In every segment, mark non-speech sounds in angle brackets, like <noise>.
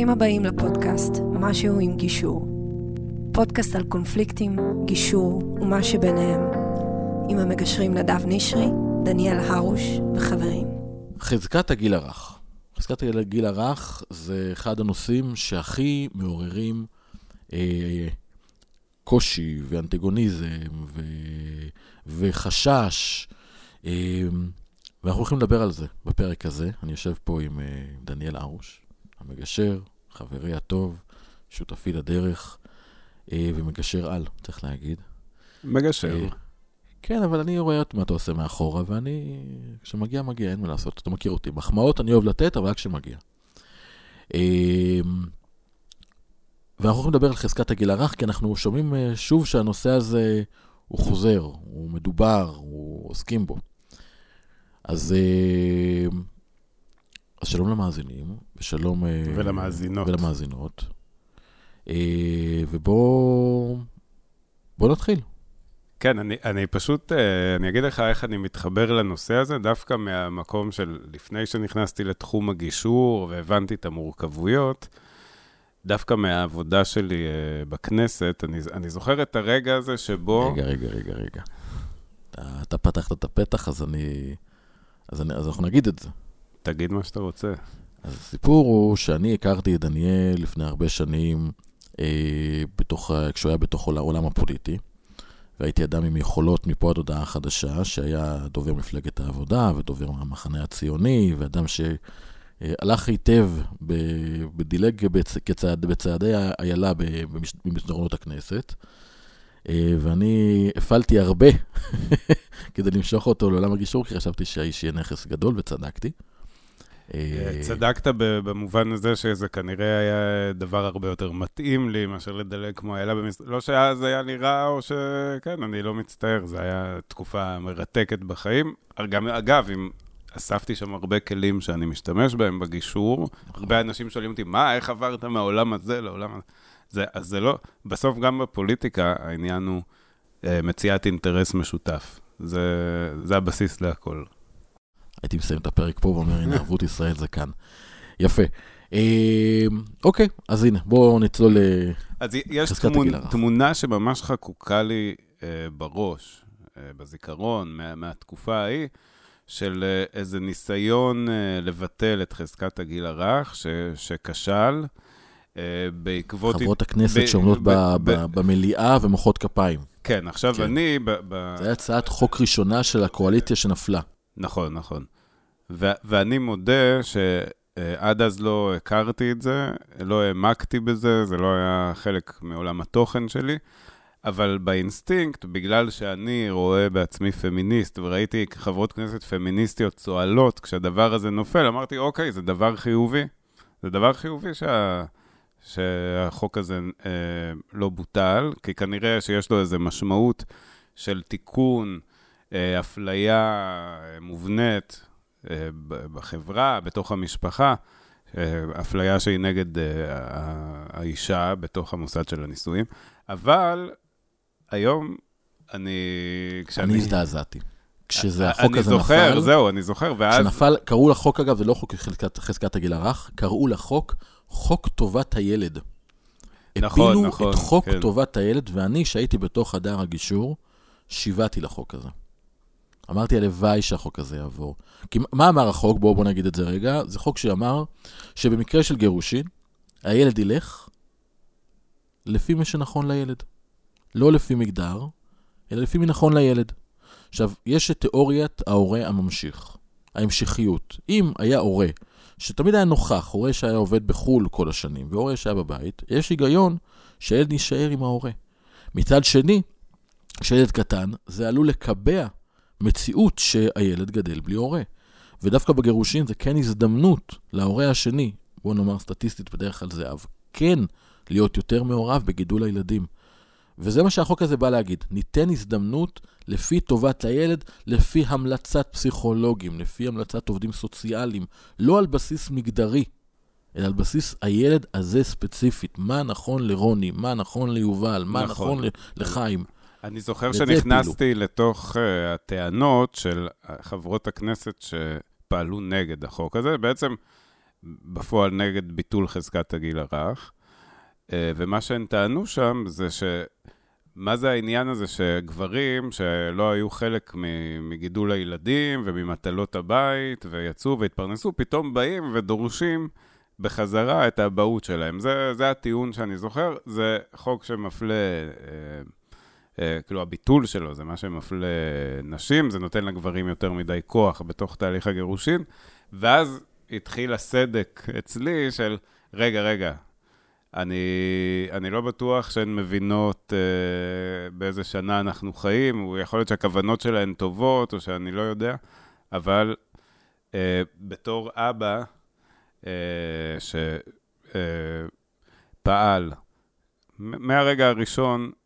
ברוכים הבאים לפודקאסט משהו עם גישור. פודקאסט על קונפליקטים, גישור ומה שביניהם. עם המגשרים נדב נשרי, דניאל הרוש וחברים. חזקת הגיל הרך. חזקת הגיל הרך זה אחד הנושאים שהכי מעוררים אה, קושי ואנטגוניזם ו, וחשש. אה, ואנחנו הולכים לדבר על זה בפרק הזה. אני יושב פה עם אה, דניאל הרוש, המגשר, חברי הטוב, שותפי לדרך, אה, ומגשר על, צריך להגיד. מגשר. אה, כן, אבל אני רואה מה אתה עושה מאחורה, ואני, כשמגיע, מגיע, אין מה לעשות, אתה מכיר אותי. מחמאות אני אוהב לתת, אבל רק כשמגיע. אה, ואנחנו הולכים לדבר על חזקת הגיל הרך, כי אנחנו שומעים אה, שוב שהנושא הזה הוא חוזר, הוא מדובר, הוא עוסקים בו. אז, אה, אז שלום למאזינים, ושלום... אה, ולמאזינות. ולמאזינות. אה, ובואו... בואו נתחיל. כן, אני, אני פשוט, אה, אני אגיד לך איך אני מתחבר לנושא הזה, דווקא מהמקום של לפני שנכנסתי לתחום הגישור והבנתי את המורכבויות, דווקא מהעבודה שלי בכנסת, אני, אני זוכר את הרגע הזה שבו... רגע, רגע, רגע, רגע. אתה, אתה פתחת את הפתח, אז אני... אז, אני, אז אנחנו נגיד את זה. תגיד מה שאתה רוצה. אז הסיפור הוא שאני הכרתי את דניאל לפני הרבה שנים, אה, בתוך, כשהוא היה בתוך העולם הפוליטי, והייתי אדם עם יכולות מפה עד הודעה חדשה, שהיה דובר מפלגת העבודה ודובר המחנה הציוני, ואדם שהלך היטב, בדילג בצעד, בצעדי איילה במסדרונות הכנסת. אה, ואני הפעלתי הרבה <laughs> כדי למשוך אותו לעולם הגישור, כי חשבתי שהאיש יהיה נכס גדול, וצדקתי. אה, צדקת במובן הזה שזה כנראה היה דבר הרבה יותר מתאים לי מאשר לדלג כמו איילה במס... לא שאז היה לי רע או ש... כן, אני לא מצטער, זו הייתה תקופה מרתקת בחיים. גם, אגב, אם אספתי שם הרבה כלים שאני משתמש בהם בגישור, הרבה אנשים שואלים אותי, מה, איך עברת מהעולם הזה לעולם הזה? זה, אז זה לא, בסוף גם בפוליטיקה העניין הוא אה, מציאת אינטרס משותף. זה, זה הבסיס להכל. הייתי מסיים את הפרק פה ואומר, הנה, ערבות ישראל זה כאן. יפה. אה, אוקיי, אז הנה, בואו נצלול אז יש תמונ, תמונה שממש חקוקה לי אה, בראש, אה, בזיכרון, מה, מהתקופה ההיא, של אה, איזה ניסיון אה, לבטל את חזקת הגיל הרך, ש, שכשל. אה, בעקבות... חברות הכנסת שעומדות במליאה ומוחאות כפיים. כן, עכשיו כן. אני... זו הייתה הצעת חוק ראשונה של הקואליציה שנפלה. נכון, נכון. ו- ואני מודה שעד אז לא הכרתי את זה, לא העמקתי בזה, זה לא היה חלק מעולם התוכן שלי, אבל באינסטינקט, בגלל שאני רואה בעצמי פמיניסט, וראיתי חברות כנסת פמיניסטיות צוהלות כשהדבר הזה נופל, אמרתי, אוקיי, זה דבר חיובי. זה דבר חיובי שה... שהחוק הזה אה, לא בוטל, כי כנראה שיש לו איזו משמעות של תיקון, אפליה אה, מובנית אה, בחברה, בתוך המשפחה, אה, אפליה שהיא נגד אה, האישה בתוך המוסד של הנישואים, אבל היום אני... כשאני... אני הזדעזעתי. כשזה החוק אני הזה זוכר, נפל... זהו, אני זוכר, ואז... כשנפל, קראו לחוק, אגב, זה לא חוק חזקת, חזקת הגיל הרך, קראו לחוק חוק טובת הילד. נכון, הפילו נכון. את חוק כן. טובת הילד, ואני, שהייתי בתוך חדר הגישור, שיוועתי לחוק הזה. אמרתי, הלוואי שהחוק הזה יעבור. כי מה אמר החוק? בואו בוא נגיד את זה רגע. זה חוק שאמר שבמקרה של גירושין, הילד ילך לפי מה שנכון לילד. לא לפי מגדר, אלא לפי מי נכון לילד. עכשיו, יש את תיאוריית ההורה הממשיך, ההמשכיות. אם היה הורה שתמיד היה נוכח, הורה שהיה עובד בחו"ל כל השנים, והורה שהיה בבית, יש היגיון שהילד יישאר עם ההורה. מצד שני, כשילד קטן, זה עלול לקבע מציאות שהילד גדל בלי הורה. ודווקא בגירושין זה כן הזדמנות להורה השני, בוא נאמר סטטיסטית בדרך כלל זה אב, כן להיות יותר מעורב בגידול הילדים. וזה מה שהחוק הזה בא להגיד, ניתן הזדמנות לפי טובת הילד, לפי המלצת פסיכולוגים, לפי המלצת עובדים סוציאליים, לא על בסיס מגדרי, אלא על בסיס הילד הזה ספציפית, מה נכון לרוני, מה נכון ליובל, מה נכון, נכון לחיים. אני זוכר שנכנסתי לתוך uh, הטענות של חברות הכנסת שפעלו נגד החוק הזה. בעצם בפועל נגד ביטול חזקת הגיל הרך. אה, ומה שהן טענו שם זה ש... מה זה העניין הזה שגברים שלא היו חלק מגידול הילדים וממטלות הבית ויצאו והתפרנסו, פתאום באים ודורשים בחזרה את האבהות שלהם. זה, זה הטיעון שאני זוכר, זה חוק שמפלה, אה, אה, כאילו הביטול שלו זה מה שמפלה נשים, זה נותן לגברים יותר מדי כוח בתוך תהליך הגירושין, ואז התחיל הסדק אצלי של, רגע, רגע, אני, אני לא בטוח שהן מבינות אה, באיזה שנה אנחנו חיים, או יכול להיות שהכוונות שלהן טובות, או שאני לא יודע, אבל אה, בתור אבא אה, שפעל אה, מהרגע הראשון אה,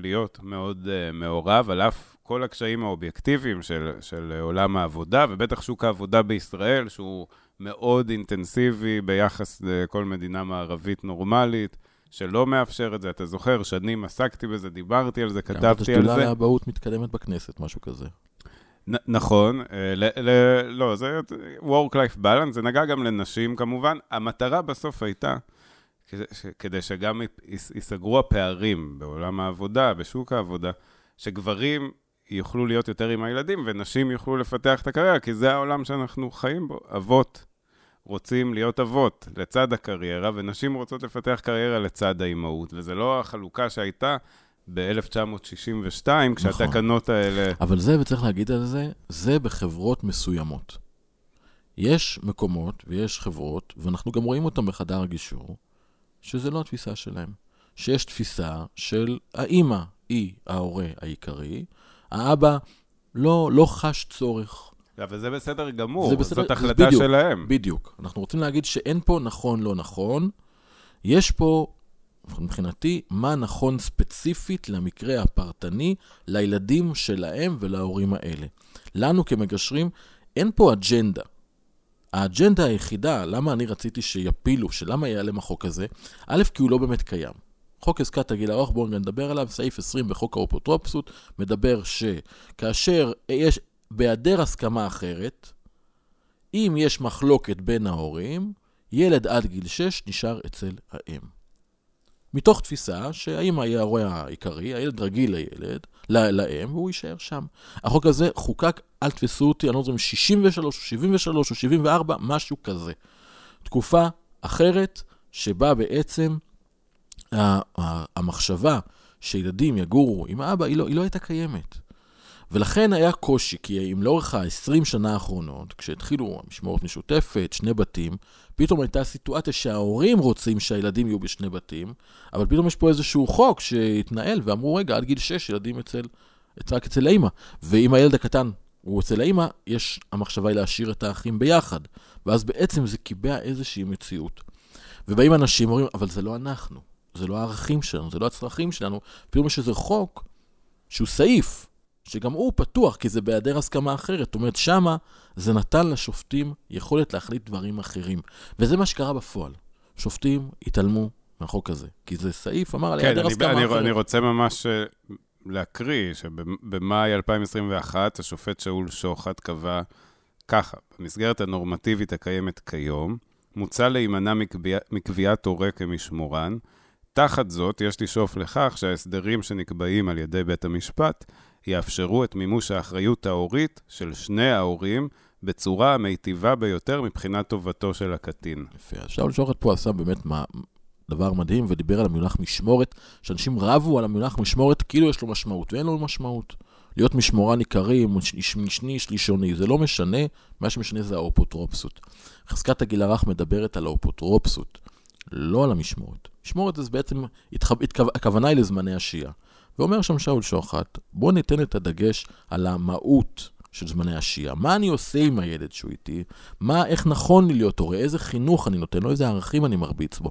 להיות מאוד אה, מעורב, על אף כל הקשיים האובייקטיביים של, של עולם העבודה, ובטח שוק העבודה בישראל, שהוא... מאוד אינטנסיבי ביחס לכל מדינה מערבית נורמלית, שלא מאפשר את זה. אתה זוכר, שנים עסקתי בזה, דיברתי על זה, כתבתי על זה. השדולה לאבהות מתקדמת בכנסת, משהו כזה. נ- נכון, אה, ל- ל- לא, זה Work-Life Balance, זה נגע גם לנשים כמובן. המטרה בסוף הייתה, כדי, שגם ייסגרו הפערים בעולם העבודה, בשוק העבודה, שגברים יוכלו להיות יותר עם הילדים ונשים יוכלו לפתח את הקריירה, כי זה העולם שאנחנו חיים בו. אבות רוצים להיות אבות לצד הקריירה, ונשים רוצות לפתח קריירה לצד האימהות, וזה לא החלוקה שהייתה ב-1962, כשהתקנות נכון. האלה... אבל זה, וצריך להגיד על זה, זה בחברות מסוימות. יש מקומות ויש חברות, ואנחנו גם רואים אותם בחדר הגישור, שזה לא התפיסה שלהם. שיש תפיסה של האימא היא ההורה העיקרי, האבא לא, לא חש צורך. אבל זה בסדר גמור, זה בסדר, זאת החלטה בדיוק, שלהם. בדיוק. אנחנו רוצים להגיד שאין פה נכון, לא נכון. יש פה, מבחינתי, מה נכון ספציפית למקרה הפרטני, לילדים שלהם ולהורים האלה. לנו כמגשרים, אין פה אג'נדה. האג'נדה היחידה, למה אני רציתי שיפילו, שלמה ייעלם החוק הזה, א', כי הוא לא באמת קיים. חוק עסקת הגיל הרך, בואו נדבר עליו, סעיף 20 בחוק האופוטרופסות, מדבר שכאשר יש, בהיעדר הסכמה אחרת, אם יש מחלוקת בין ההורים, ילד עד גיל 6 נשאר אצל האם. מתוך תפיסה שהאמא היא ההורה העיקרי, הילד רגיל לילד, לאם, והוא יישאר שם. החוק הזה חוקק, אל תפסו אותי, אני לא יודע אם 63 או 73 או 74, משהו כזה. תקופה אחרת, שבה בעצם המחשבה שילדים יגורו עם האבא, היא לא, היא לא הייתה קיימת. ולכן היה קושי, כי אם לאורך ה-20 שנה האחרונות, כשהתחילו המשמורת משותפת, שני בתים, פתאום הייתה סיטואציה שההורים רוצים שהילדים יהיו בשני בתים, אבל פתאום יש פה איזשהו חוק שהתנהל, ואמרו, רגע, עד גיל 6 ילדים אצל, רק אצל האמא. ואם הילד הקטן הוא אצל האמא, יש, המחשבה היא להשאיר את האחים ביחד. ואז בעצם זה קיבע איזושהי מציאות. ובאים אנשים ואומרים, אבל זה לא אנחנו. זה לא הערכים שלנו, זה לא הצרכים שלנו. פתאום יש איזה חוק שהוא סעיף, שגם הוא פתוח, כי זה בהיעדר הסכמה אחרת. זאת אומרת, שמה זה נתן לשופטים יכולת להחליט דברים אחרים. וזה מה שקרה בפועל. שופטים התעלמו מהחוק הזה, כי זה סעיף, אמר על כן, היעדר הסכמה אני, אחרת. אני רוצה ממש אה, להקריא שבמאי 2021 השופט שאול שוחט קבע ככה, במסגרת הנורמטיבית הקיימת כיום, מוצע להימנע מקביעת הורה כמשמורן, תחת זאת, יש לשאוף לכך שההסדרים שנקבעים על ידי בית המשפט יאפשרו את מימוש האחריות ההורית של שני ההורים בצורה המיטיבה ביותר מבחינת טובתו של הקטין. יפה, אז שאול שוחט פה עשה באמת מה, דבר מדהים ודיבר על המונח משמורת, שאנשים רבו על המונח משמורת כאילו יש לו משמעות, ואין לו משמעות. להיות משמורן עיקרי, משני, שלישוני, זה לא משנה, מה שמשנה זה האופוטרופסות. חזקת הגיל הרך מדברת על האופוטרופסות. לא על המשמורת. משמורת זה בעצם, התחו... התכו... הכוונה היא לזמני השהייה. ואומר שם שאול שוחט, בוא ניתן את הדגש על המהות של זמני השהייה. מה אני עושה עם הילד שהוא איתי? מה, איך נכון לי להיות הורה? איזה חינוך אני נותן לו? איזה ערכים אני מרביץ בו?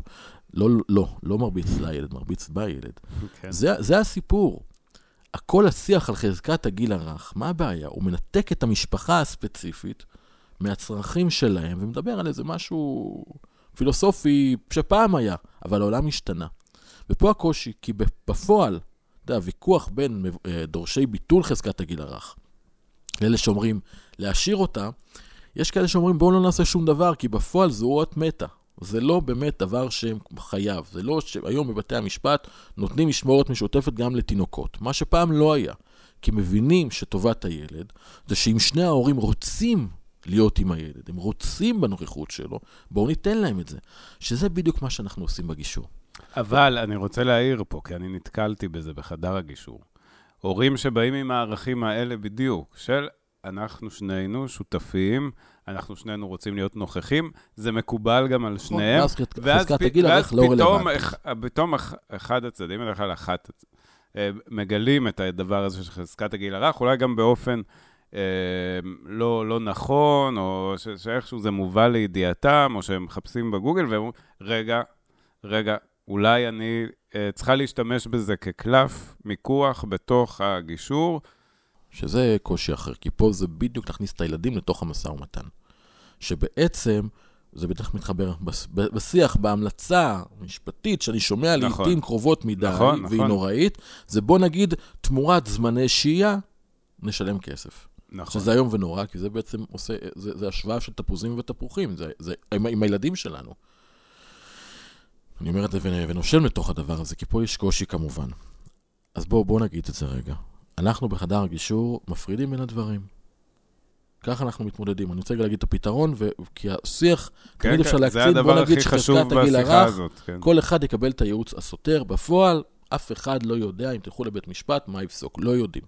לא, לא, לא מרביץ לילד, מרביץ בילד. Okay. כן. זה, זה הסיפור. הכל השיח על חזקת הגיל הרך, מה הבעיה? הוא מנתק את המשפחה הספציפית מהצרכים שלהם ומדבר על איזה משהו פילוסופי שפעם היה, אבל העולם השתנה. ופה הקושי, כי בפועל, יודע, הוויכוח בין אה, דורשי ביטול חזקת הגיל הרך, לאלה שאומרים להשאיר אותה, יש כאלה שאומרים, בואו לא נעשה שום דבר, כי בפועל זו אות מתה. זה לא באמת דבר שחייב. זה לא שהיום בבתי המשפט נותנים משמורת משותפת גם לתינוקות, מה שפעם לא היה. כי מבינים שטובת הילד זה שאם שני ההורים רוצים להיות עם הילד, הם רוצים בנוכחות שלו, בואו ניתן להם את זה. שזה בדיוק מה שאנחנו עושים בגישור. אבל אני רוצה להעיר פה, כי אני נתקלתי בזה בחדר הגישור. הורים שבאים עם הערכים האלה בדיוק, של אנחנו שנינו שותפים, אנחנו שנינו רוצים להיות נוכחים, זה מקובל גם על שניהם. ואז לא רלוונטי. פתאום אחד הצדדים, בדרך כלל אחת, אה, מגלים את הדבר הזה של חזקת הגיל הרך, אולי גם באופן אה, לא, לא נכון, או ש, שאיכשהו זה מובא לידיעתם, או שהם מחפשים בגוגל, והם אומרים, רגע, רגע, אולי אני אה, צריכה להשתמש בזה כקלף מיקוח בתוך הגישור. שזה קושי אחר, כי פה זה בדיוק להכניס את הילדים לתוך המשא ומתן. שבעצם, זה בטח מתחבר בשיח, בהמלצה המשפטית שאני שומע נכון. לעיתים קרובות מדי, נכון, והיא נכון. נוראית, זה בוא נגיד, תמורת זמני שהייה, נשלם כסף. נכון. שזה איום ונורא, כי זה בעצם עושה, זה, זה השוואה של תפוזים ותפוחים, זה, זה עם, עם הילדים שלנו. אני אומר את זה ונושם לתוך הדבר הזה, כי פה יש קושי כמובן. אז בואו בוא נגיד את זה רגע. אנחנו בחדר הגישור מפרידים בין הדברים. ככה אנחנו מתמודדים. אני רוצה רגע להגיד את הפתרון, ו... כי השיח, כן, תמיד כן, אפשר להקצין, בוא נגיד שחזקת הגיל הרך, כן. כל אחד יקבל את הייעוץ הסותר. בפועל, אף אחד לא יודע, אם תלכו לבית משפט, מה יפסוק. לא יודעים.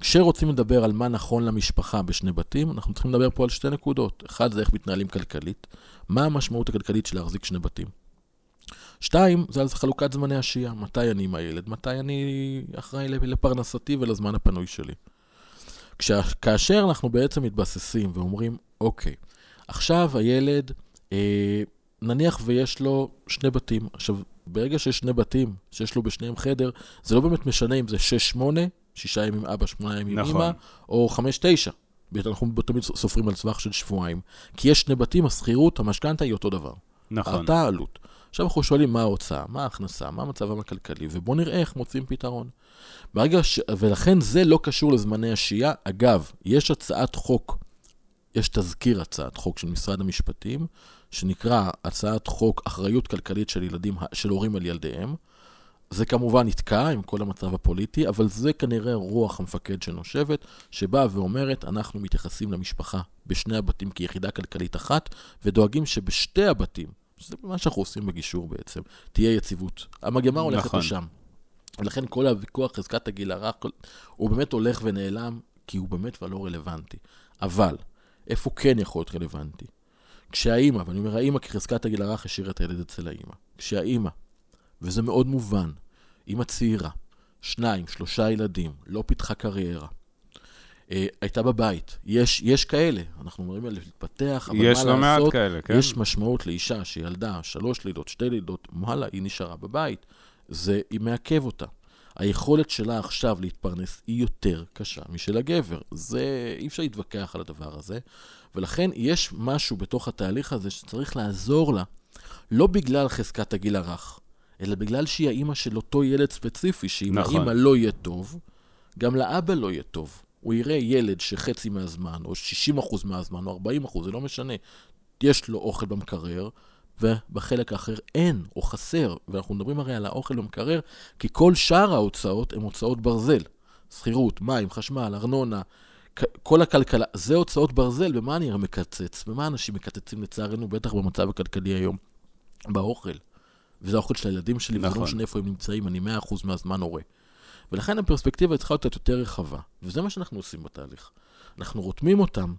כשרוצים לדבר על מה נכון למשפחה בשני בתים, אנחנו צריכים לדבר פה על שתי נקודות. אחד זה איך מתנהלים כלכלית, מה המשמעות הכלכלית של להחזיק שני בתים. שתיים, זה על חלוקת זמני השהייה. מתי אני עם הילד, מתי אני אחראי לפרנסתי ולזמן הפנוי שלי. כשה, כאשר אנחנו בעצם מתבססים ואומרים, אוקיי, עכשיו הילד, אה, נניח ויש לו שני בתים. עכשיו, ברגע שיש שני בתים, שיש לו בשניהם חדר, זה לא באמת משנה אם זה 6-8, שישה ימים אבא, שמונה ימים נכון. אמא, או 5-9. אנחנו תמיד סופרים על טווח של שבועיים. כי יש שני בתים, השכירות, המשכנתה היא אותו דבר. נכון. אותה עלות. עכשיו אנחנו שואלים מה ההוצאה, מה ההכנסה, מה המצבם הכלכלי, ובואו נראה איך מוצאים פתרון. ברגע ש... ולכן זה לא קשור לזמני השהייה. אגב, יש הצעת חוק, יש תזכיר הצעת חוק של משרד המשפטים, שנקרא הצעת חוק אחריות כלכלית של ילדים, של הורים על ילדיהם. זה כמובן נתקע עם כל המצב הפוליטי, אבל זה כנראה רוח המפקד שנושבת, שבאה ואומרת, אנחנו מתייחסים למשפחה בשני הבתים כיחידה כלכלית אחת, ודואגים שבשתי הבתים, שזה מה שאנחנו עושים בגישור בעצם, תהיה יציבות. המגמה הולכת נכון. לשם. ולכן כל הוויכוח, חזקת הגיל הרך, הוא באמת הולך ונעלם, כי הוא באמת כבר לא רלוונטי. אבל, איפה כן יכול להיות רלוונטי? כשהאימא, ואני אומר האימא כי חזקת הגיל הרך השאירה את הילד אצל האימא, כשהאימא, וזה מאוד מובן, אימא צעירה, שניים, שלושה ילדים, לא פיתחה קריירה, הייתה בבית. יש, יש כאלה, אנחנו אומרים על להתפתח, אבל מה לעשות, יש לא מעט כאלה, כן. יש משמעות לאישה שילדה שלוש לידות, שתי לידות, וואלה, היא נשארה בבית. זה, היא מעכב אותה. היכולת שלה עכשיו להתפרנס היא יותר קשה משל הגבר. זה, אי אפשר להתווכח על הדבר הזה. ולכן יש משהו בתוך התהליך הזה שצריך לעזור לה, לא בגלל חזקת הגיל הרך, אלא בגלל שהיא האימא של אותו ילד ספציפי, שאם נכון. האימא לא יהיה טוב, גם לאבא לא יהיה טוב. הוא יראה ילד שחצי מהזמן, או 60% מהזמן, או 40%, זה לא משנה, יש לו אוכל במקרר, ובחלק האחר אין, או חסר. ואנחנו מדברים הרי על האוכל במקרר, כי כל שאר ההוצאות הן הוצאות ברזל. שכירות, מים, חשמל, ארנונה, כל הכלכלה. זה הוצאות ברזל, במה אני מקצץ? במה אנשים מקצצים לצערנו, בטח במצב הכלכלי היום? באוכל. וזה האוכל של הילדים שלי, נכון. וזה לא משנה איפה הם נמצאים, אני 100% מהזמן הורה. ולכן הפרספקטיבה צריכה להיות יותר רחבה, וזה מה שאנחנו עושים בתהליך. אנחנו רותמים אותם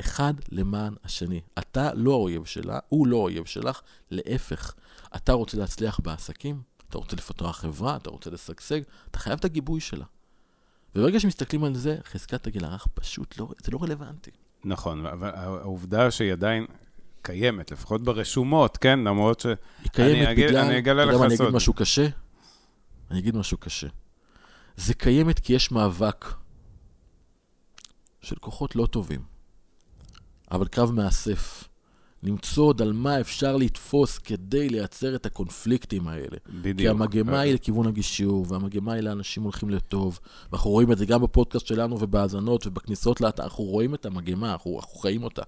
אחד למען השני. אתה לא האויב שלה, הוא לא האויב שלך, להפך. אתה רוצה להצליח בעסקים, אתה רוצה לפתוח חברה, אתה רוצה לשגשג, אתה חייב את הגיבוי שלה. וברגע שמסתכלים על זה, חזקת הגיל הרך פשוט לא, זה לא רלוונטי. נכון, אבל העובדה שהיא עדיין קיימת, לפחות ברשומות, כן? למרות ש... היא קיימת אני בגלל... אני אגלה לך סוד. אני אגיד משהו קשה? אני אגיד משהו קשה. זה קיימת כי יש מאבק של כוחות לא טובים, אבל קרב מאסף למצוא עוד על מה אפשר לתפוס כדי לייצר את הקונפליקטים האלה. בדיוק. כי המגמה היא לכיוון הגישור, והמגמה היא לאנשים הולכים לטוב, ואנחנו רואים את זה גם בפודקאסט שלנו ובהאזנות ובכניסות לאתר, אנחנו רואים את המגמה, אנחנו, אנחנו חיים אותה.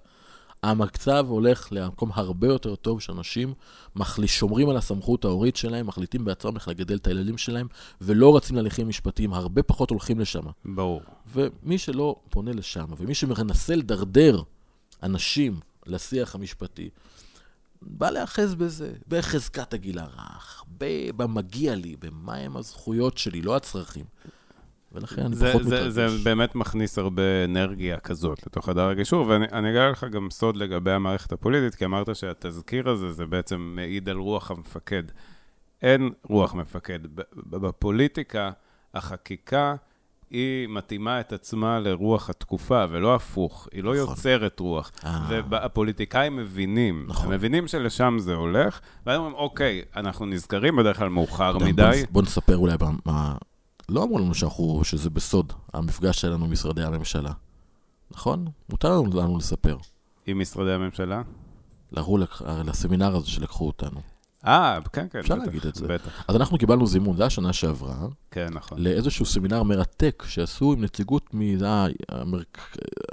המצב הולך למקום הרבה יותר טוב, שאנשים שומרים על הסמכות ההורית שלהם, מחליטים בעצמם איך לגדל את הילדים שלהם, ולא רצים להליכים משפטיים, הרבה פחות הולכים לשם. ברור. ומי שלא פונה לשם, ומי שמנסה לדרדר אנשים לשיח המשפטי, בא להיאחז בזה, בחזקת הגיל הרך, במגיע לי, במהם הזכויות שלי, לא הצרכים. ולכן זה, פחות זה, מתרגש. זה באמת מכניס הרבה אנרגיה כזאת לתוך הדר הגישור, ואני אני אגלה לך גם סוד לגבי המערכת הפוליטית, כי אמרת שהתזכיר הזה, זה בעצם מעיד על רוח המפקד. אין רוח מפקד. בפוליטיקה, החקיקה, היא מתאימה את עצמה לרוח התקופה, ולא הפוך. היא לא נכון. יוצרת רוח. אה. והפוליטיקאים מבינים, נכון. הם מבינים שלשם זה הולך, ואז אומרים, אוקיי, אנחנו נזכרים בדרך כלל מאוחר מדי. בוא, בוא נספר אולי מה... לא אמרו לנו שאנחנו, שזה בסוד, המפגש שלנו עם משרדי הממשלה. נכון? מותר לנו, לנו לספר. עם משרדי הממשלה? לרו, לק- לסמינר הזה שלקחו אותנו. אה, כן, כן. אפשר בטח, להגיד את זה. בטח, אז אנחנו קיבלנו זימון, זה היה שנה שעברה, כן, נכון. לאיזשהו סמינר מרתק שעשו עם נציגות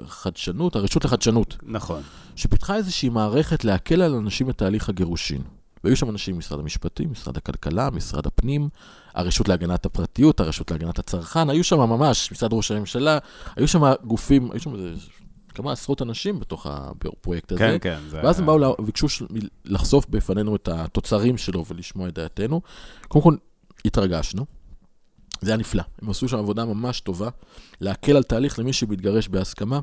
מהחדשנות, הרשות לחדשנות, נכון. שפיתחה איזושהי מערכת להקל על אנשים את תהליך הגירושין. והיו שם אנשים ממשרד המשפטים, משרד הכלכלה, משרד הפנים, הרשות להגנת הפרטיות, הרשות להגנת הצרכן, היו שם ממש, משרד ראש הממשלה, היו שם גופים, היו שם כמה עשרות אנשים בתוך הפרויקט הזה. כן, כן. זה ואז הם באו וביקשו של- לחשוף בפנינו את התוצרים שלו ולשמוע את דעתנו. קודם כל, התרגשנו. זה היה נפלא. הם עשו שם עבודה ממש טובה, להקל על תהליך למי שמתגרש בהסכמה.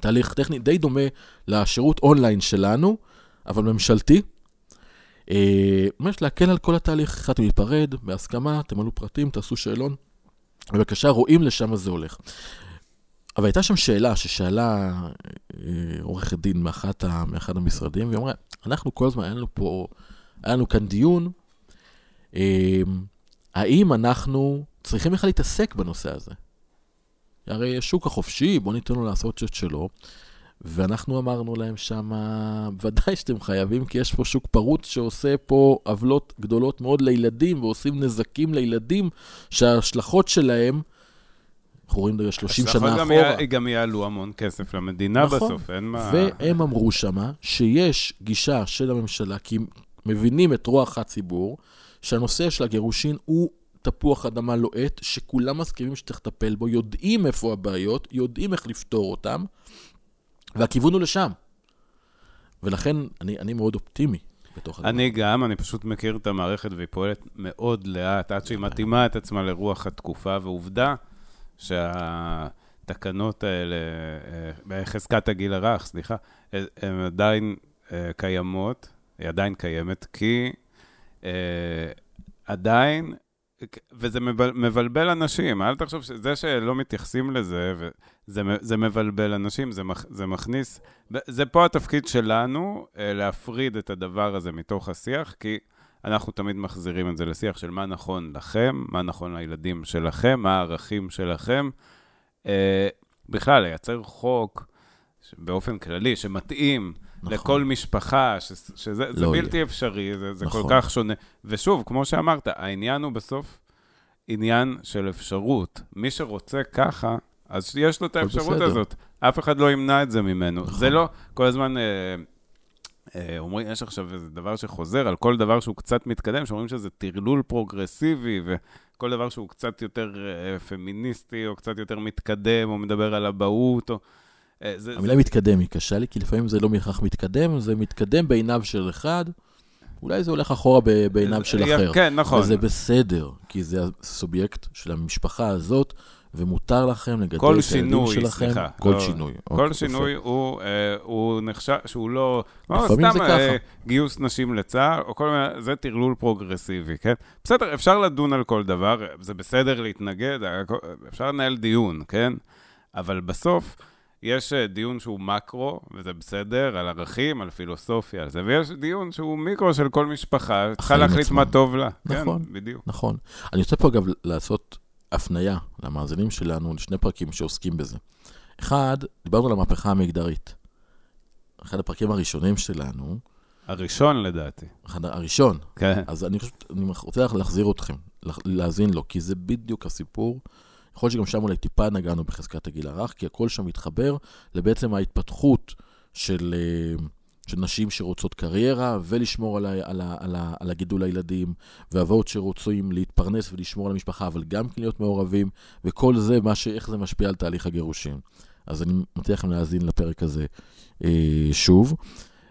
תהליך טכני די דומה לשירות אונליין שלנו, אבל ממשלתי. אה, ממש להקל על כל התהליך, החלטתם להיפרד, בהסכמה, תמלאו פרטים, תעשו שאלון. בבקשה, רואים לשם זה הולך. אבל הייתה שם שאלה ששאלה אה, עורכת דין מאחת ה, מאחד המשרדים, והיא אמרה, אנחנו כל הזמן, היה לנו פה, היה לנו כאן דיון, אה, האם אנחנו צריכים בכלל להתעסק בנושא הזה? הרי השוק החופשי, בואו ניתן לו לעשות את שלו, ואנחנו אמרנו להם שמה, ודאי שאתם חייבים, כי יש פה שוק פרוץ שעושה פה עוולות גדולות מאוד לילדים, ועושים נזקים לילדים, שההשלכות שלהם, אנחנו רואים 30 השלכות שנה גם אחורה. יע- גם יעלו המון כסף למדינה נכון. בסוף, אין מה... והם אמרו שמה שיש גישה של הממשלה, כי הם מבינים את רוח הציבור, שהנושא של הגירושין הוא תפוח אדמה לוהט, שכולם מסכימים שצריך לטפל בו, יודעים איפה הבעיות, יודעים איך לפתור אותם, והכיוון הוא לשם. ולכן אני, אני מאוד אופטימי בתוך הדבר. אני גם, אני פשוט מכיר את המערכת והיא פועלת מאוד לאט, עד שהיא מתאימה את עצמה לרוח התקופה, ועובדה שהתקנות האלה, אה, בחזקת הגיל הרך, סליחה, אה, הן עדיין אה, קיימות, היא עדיין קיימת, כי עדיין, וזה מבל, מבלבל אנשים, אל תחשוב שזה שלא מתייחסים לזה, וזה זה מבלבל אנשים, זה, מח, זה מכניס, זה פה התפקיד שלנו, אה, להפריד את הדבר הזה מתוך השיח, כי אנחנו תמיד מחזירים את זה לשיח של מה נכון לכם, מה נכון לילדים שלכם, מה הערכים שלכם. אה, בכלל, לייצר חוק באופן כללי, שמתאים נכון. לכל משפחה, ש, שזה זה לא בלתי יהיה. אפשרי, זה, זה נכון. כל כך שונה. ושוב, כמו שאמרת, העניין הוא בסוף עניין של אפשרות. מי שרוצה ככה, אז יש לו את האפשרות בסדר. הזאת. אף אחד לא ימנע את זה ממנו. נכון. זה לא כל הזמן... אה, אה, אומרים, יש עכשיו איזה דבר שחוזר על כל דבר שהוא קצת מתקדם, שאומרים שזה טרלול פרוגרסיבי, וכל דבר שהוא קצת יותר אה, פמיניסטי, או קצת יותר מתקדם, או מדבר על אבהות, או... אה, זה, המילה מתקדם היא קשה לי, כי לפעמים זה לא בהכרח מתקדם, זה מתקדם בעיניו של אחד, אולי זה הולך אחורה בעיניו של אה, אחר. כן, נכון. וזה בסדר, כי זה הסובייקט של המשפחה הזאת, ומותר לכם לגדל את הילדים שינוי, שלכם. סליחה, כל לא- שינוי. כל אוקיי, שינוי. הוא, אה, הוא נחשב, שהוא לא, לא לפעמים סתם זה אה, ככה. גיוס נשים לצה"ל, או כל מיני, זה טרלול פרוגרסיבי, כן? בסדר, אפשר לדון על כל דבר, זה בסדר להתנגד, אפשר לנהל דיון, כן? אבל בסוף, יש אה, דיון שהוא מקרו, וזה בסדר, על ערכים, על פילוסופיה, על זה, ויש דיון שהוא מיקרו של כל משפחה, צריכה להחליט עצמם. מה טוב לה. נכון. כן, בדיוק. נכון. אני רוצה פה אגב לעשות הפנייה למאזינים שלנו לשני פרקים שעוסקים בזה. אחד, דיברנו על המהפכה המגדרית. אחד הפרקים הראשונים שלנו, הראשון לדעתי. אחד הראשון, כן. אז אני פשוט, אני רוצה להחזיר אתכם, להאזין לו, כי זה בדיוק הסיפור. יכול להיות שגם שם אולי טיפה נגענו בחזקת הגיל הרך, כי הכל שם מתחבר לבעצם ההתפתחות של, אה, של נשים שרוצות קריירה, ולשמור על, ה, על, ה, על, ה, על הגידול הילדים, ואבות שרוצים להתפרנס ולשמור על המשפחה, אבל גם כן להיות מעורבים, וכל זה, מה ש, איך זה משפיע על תהליך הגירושים. אז אני מציע לכם להאזין לפרק הזה אה, שוב.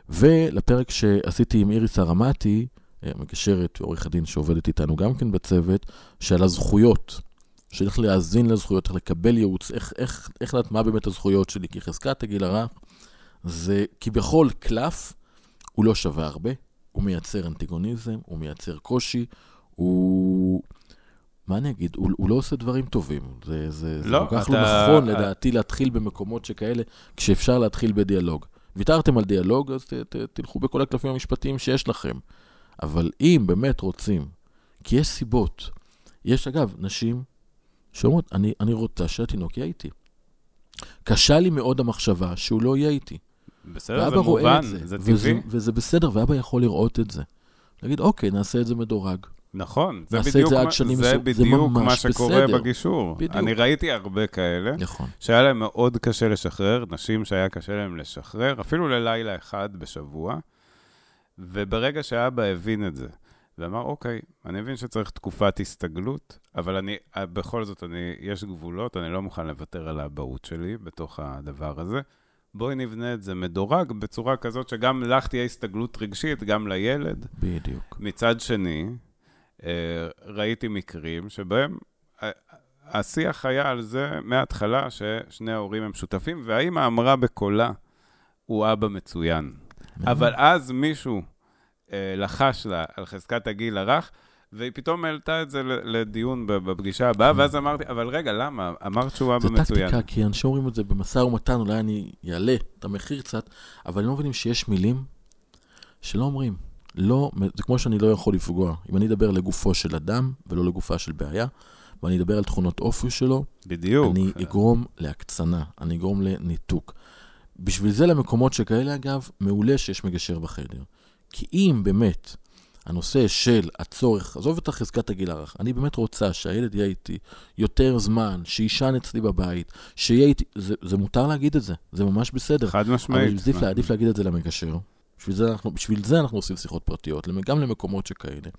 ולפרק שעשיתי עם איריס הרמתי, אה, מגשרת ועורך הדין שעובדת איתנו גם כן בצוות, שעל הזכויות, של איך להאזין לזכויות, איך לקבל ייעוץ, איך, איך, איך לדעת מה באמת הזכויות שלי, כי חזקת הגיל הרך זה כביכול קלף, הוא לא שווה הרבה, הוא מייצר אנטיגוניזם, הוא מייצר קושי, הוא... מה אני אגיד? הוא, הוא לא עושה דברים טובים. זה, זה, זה לא, כל כך אתה- לא נכון, לדעתי, להתחיל במקומות שכאלה, כשאפשר להתחיל בדיאלוג. ויתרתם על דיאלוג, אז ת, ת, תלכו בכל הקלפים המשפטיים שיש לכם. אבל אם באמת רוצים, כי יש סיבות. יש, אגב, נשים שאומרות, אני, אני רוצה שהתינוק יהיה איתי. קשה לי מאוד המחשבה שהוא לא יהיה איתי. בסדר, זה מובן, זה, זה וזה, טבעי. וזה בסדר, ואבא יכול לראות את זה. להגיד, אוקיי, נעשה את זה מדורג. נכון, זה בדיוק זה מה- שנים זה מסוים. זה בדיוק מה שקורה בסדר. בגישור. בדיוק. אני ראיתי הרבה כאלה, נכון. שהיה להם מאוד קשה לשחרר, נשים שהיה קשה להם לשחרר, אפילו ללילה אחד בשבוע, וברגע שאבא הבין את זה, ואמר, אוקיי, אני מבין שצריך תקופת הסתגלות, אבל אני, בכל זאת, אני, יש גבולות, אני לא מוכן לוותר על האבהות שלי בתוך הדבר הזה. בואי נבנה את זה מדורג בצורה כזאת שגם לך תהיה הסתגלות רגשית, גם לילד. בדיוק. מצד שני, אה, ראיתי מקרים שבהם אה, השיח היה על זה מההתחלה ששני ההורים הם שותפים, והאימא אמרה בקולה, הוא אבא מצוין. אבל אז מישהו אה, לחש לה על חזקת הגיל הרך, והיא פתאום העלתה את זה לדיון בפגישה הבאה, ואז אמרתי, אבל רגע, למה? אמרת שהוא אבא זה מצוין. טקטיקה, כי אנשים אומרים את זה במשא ומתן, אולי אני אעלה את המחיר קצת, אבל הם לא מבינים שיש מילים שלא אומרים. לא, זה כמו שאני לא יכול לפגוע. אם אני אדבר לגופו של אדם ולא לגופה של בעיה, ואני אדבר על תכונות אופי שלו, בדיוק. אני אגרום להקצנה, אני אגרום לניתוק. בשביל זה למקומות שכאלה, אגב, מעולה שיש מגשר בחדר. כי אם באמת הנושא של הצורך, עזוב את חזקת הגיל הרך, אני באמת רוצה שהילד יהיה איתי יותר זמן, שיישן אצלי בבית, שיהיה איתי, זה, זה מותר להגיד את זה, זה ממש בסדר. חד אבל משמעית. עדיף, לה, עדיף להגיד את זה למגשר. בשביל זה, אנחנו, בשביל זה אנחנו עושים שיחות פרטיות, גם למקומות שכאלה.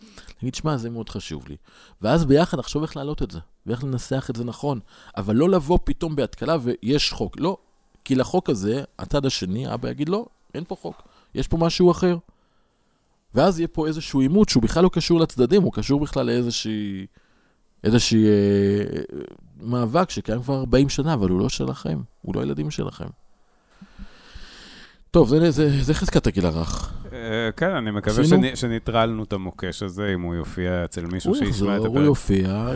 להגיד, שמע, זה מאוד חשוב לי. ואז ביחד נחשוב איך להעלות את זה, ואיך לנסח את זה נכון. אבל לא לבוא פתאום בהתקלה ויש חוק. לא, כי לחוק הזה, הצד השני, אבא יגיד, לא, אין פה חוק, יש פה משהו אחר. ואז יהיה פה איזשהו עימות שהוא בכלל לא קשור לצדדים, הוא קשור בכלל לאיזושהי... איזושהי אה, מאבק שקיים כבר 40 שנה, אבל הוא לא שלכם, הוא לא הילדים שלכם. טוב, זה, זה, זה חזקת הגיל הרך. אה, כן, אני מקווה עשינו? שנ- שניטרלנו את המוקש הזה, אם הוא יופיע אצל מישהו שישמע את יחזור, הוא הפרק. יופיע,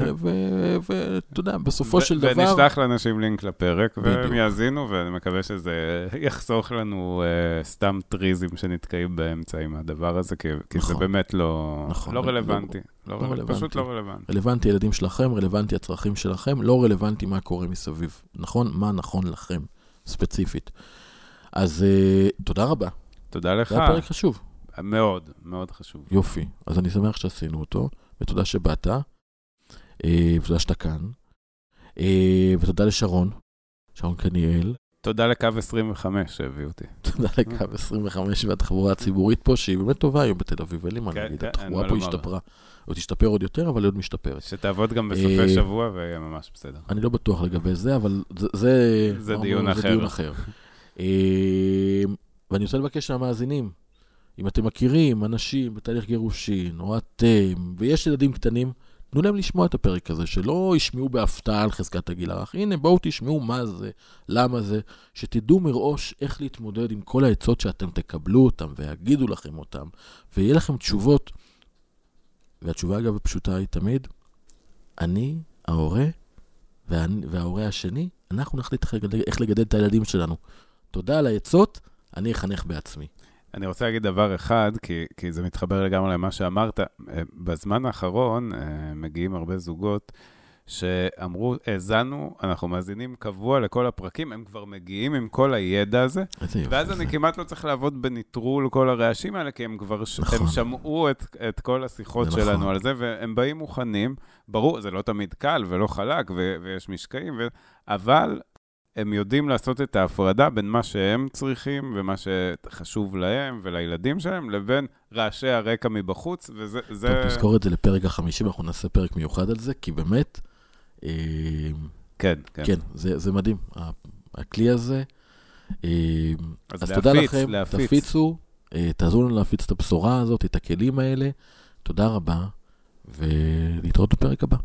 ואתה יודע, בסופו של דבר... ונשלח לאנשים לינק לפרק, והם. יאזינו, ואני מקווה שזה <laughs> יחסוך לנו אה, סתם טריזים שנתקעים באמצע עם הדבר הזה, כי, כי זה נכון. באמת לא, נכון, לא רלוונטי. לא, לא רל- רלוונטי. פשוט לא רלוונטי. רלוונטי הילדים שלכם, רלוונטי הצרכים שלכם, לא רלוונטי מה קורה מסביב. נכון? מה נכון לכם, ספציפית. אז uh, תודה רבה. תודה לך. זה היה פרק חשוב. מאוד, מאוד חשוב. יופי. אז אני שמח שעשינו אותו, ותודה שבאת, אה, ותודה שאתה כאן, אה, ותודה לשרון, שרון קניאל, תודה לקו 25 שהביא אותי. תודה לקו <laughs> 25 והתחבורה הציבורית פה, שהיא באמת טובה היום בתל אביב, אין לי מה כן, להגיד, כן, התחבורה פה. השתפרה. עוד תשתפר עוד יותר, אבל היא עוד משתפרת. שתעבוד גם בסופי אה, שבוע ויהיה ממש בסדר. אני לא בטוח לגבי זה, אבל זה... זה, דיון אחר. ואני רוצה לבקש מהמאזינים, אם אתם מכירים אנשים בתהליך גירושין, או אתם, ויש ילדים קטנים, תנו להם לשמוע את הפרק הזה, שלא ישמעו בהפתעה על חזקת הגיל הרך. הנה, בואו תשמעו מה זה, למה זה, שתדעו מראש איך להתמודד עם כל העצות שאתם תקבלו אותם ויגידו לכם אותם, ויהיה לכם תשובות. והתשובה, אגב, הפשוטה היא תמיד, אני, ההורה, וההורה השני, אנחנו נחליט איך לגדל את הילדים שלנו. תודה על העצות, אני אחנך בעצמי. אני רוצה להגיד דבר אחד, כי, כי זה מתחבר לגמרי למה שאמרת. אה, בזמן האחרון אה, מגיעים הרבה זוגות שאמרו, האזנו, אנחנו מאזינים קבוע לכל הפרקים, הם כבר מגיעים עם כל הידע הזה. ואז זה. אני כמעט לא צריך לעבוד בניטרול כל הרעשים האלה, כי הם כבר. נכון. הם שמעו את, את כל השיחות זה שלנו נכון. על זה, והם באים מוכנים. ברור, זה לא תמיד קל ולא חלק, ו... ויש משקעים, ו... אבל הם יודעים לעשות את ההפרדה בין מה שהם צריכים ומה שחשוב להם ולילדים שלהם, לבין רעשי הרקע מבחוץ, וזה... זה... טוב, תזכור את זה לפרק החמישים, אנחנו נעשה פרק מיוחד על זה, כי באמת, אה, כן, כן. כן, זה זה מדהים. הכלי הזה, אה, אז, אז להפיץ, תודה לכם, להפיץ. תפיצו, אה, תעזרו לנו להפיץ את הבשורה הזאת, את הכלים האלה. תודה רבה, ולהתראות בפרק הבא.